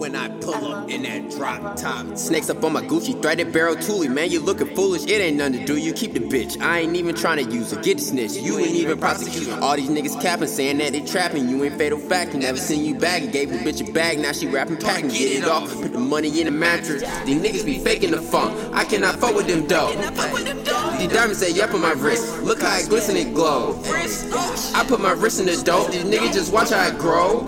when I pull up in that drop top. Snakes up on my Gucci, threaded barrel toolie. Man, you looking foolish. It ain't nothing to do. You keep the bitch. I ain't even trying to use her. Get the snitch. You ain't even prosecuting. All these niggas capping, saying that they trapping. You ain't fatal fact. Never seen you bagging. Gave the bitch a bag. Now she rapping, packing. Get it off. Put the money in the mattress. These niggas be faking the funk. I cannot fuck with them though. These diamonds say yep on my wrist. Look how it glisten and glow. I put my wrist in the dope. These niggas just watch how it grow.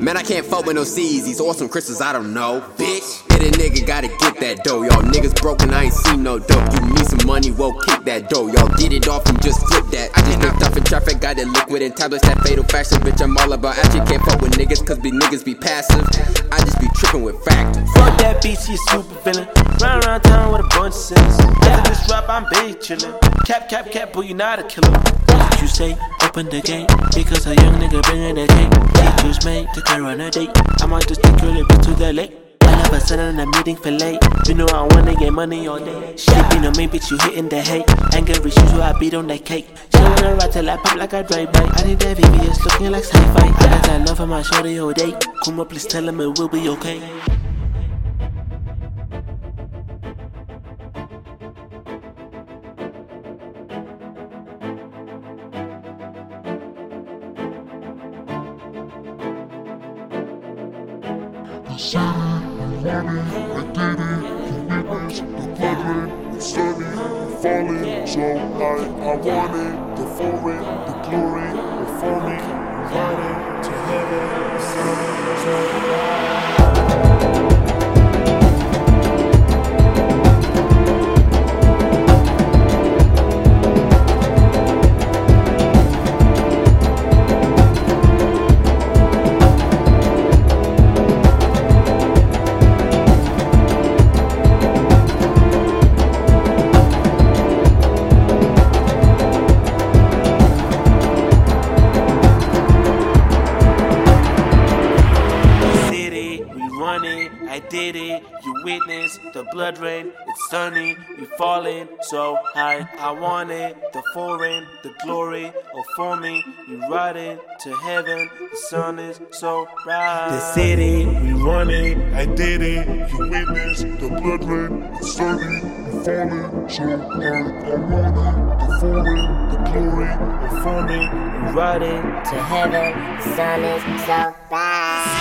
Man, I can't fuck with no C's. These awesome crystals, I don't know, bitch. Hit a nigga, gotta get that dough. Y'all niggas broken, I ain't seen no dope. You need some money, well, kick that dough. Y'all get it off and just flip that. I just looked off in traffic, got that liquid and tablets, that fatal fashion. Bitch, I'm all about action. Can't fuck with niggas, cause be niggas be passive. I just be tripping with factors. Fuck that bitch, you super villain. Run around town with a bunch of sinners. After this rap, I'm big chillin'. Cap, cap, cap, boy, you not a killer. What you say? Open the gate. Because a young nigga bringing the cake. Teachers made to clear on a date. I might just take your little to the lake. I never said in a meeting for late. You know I wanna get money all day. Shit be no me, bitch, you hitting the hate. Anger issues, so I beat on that cake. She wanna ride till I pop like a drive by. I think that VVS looking like sci-fi. I got that love for my shorty all day. Kuma, please tell him it will be okay. The city, we want it, I witness the bloodline, it's sunny, I'm falling so. I want it, the foreign, the glory, we it, I did it, you witness the blood rain, it's sunny, we falling so high, I want it, the foreign, the glory oh, of forming, we ride it to heaven, the sun is so bright. The city, we run it, I did it, you witness the blood rain, it's sunny, I'm falling so high. I want it, the foreign, the glory, oh, of forming, we ride it to heaven, the sun is so bright.